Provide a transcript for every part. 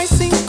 I sing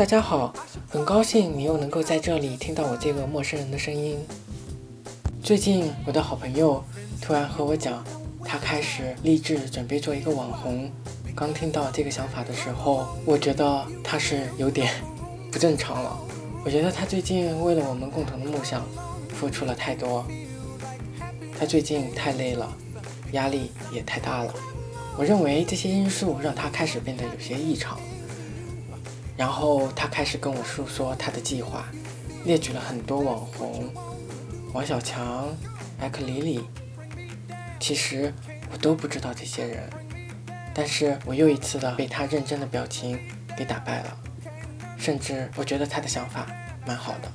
大家好，很高兴你又能够在这里听到我这个陌生人的声音。最近我的好朋友突然和我讲，他开始立志准备做一个网红。刚听到这个想法的时候，我觉得他是有点不正常了。我觉得他最近为了我们共同的梦想付出了太多，他最近太累了，压力也太大了。我认为这些因素让他开始变得有些异常。然后他开始跟我诉说他的计划，列举了很多网红，王小强、艾克里里。其实我都不知道这些人，但是我又一次的被他认真的表情给打败了，甚至我觉得他的想法蛮好的。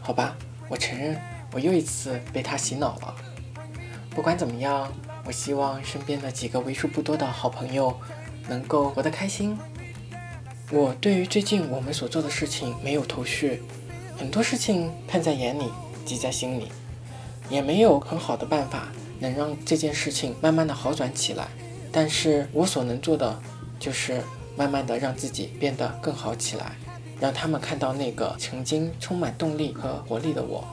好吧，我承认我又一次被他洗脑了。不管怎么样，我希望身边的几个为数不多的好朋友能够活得开心。我对于最近我们所做的事情没有头绪，很多事情看在眼里，记在心里，也没有很好的办法能让这件事情慢慢的好转起来。但是我所能做的，就是慢慢的让自己变得更好起来，让他们看到那个曾经充满动力和活力的我。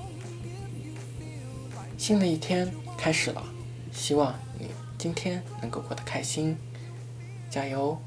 新的一天开始了，希望你今天能够过得开心，加油！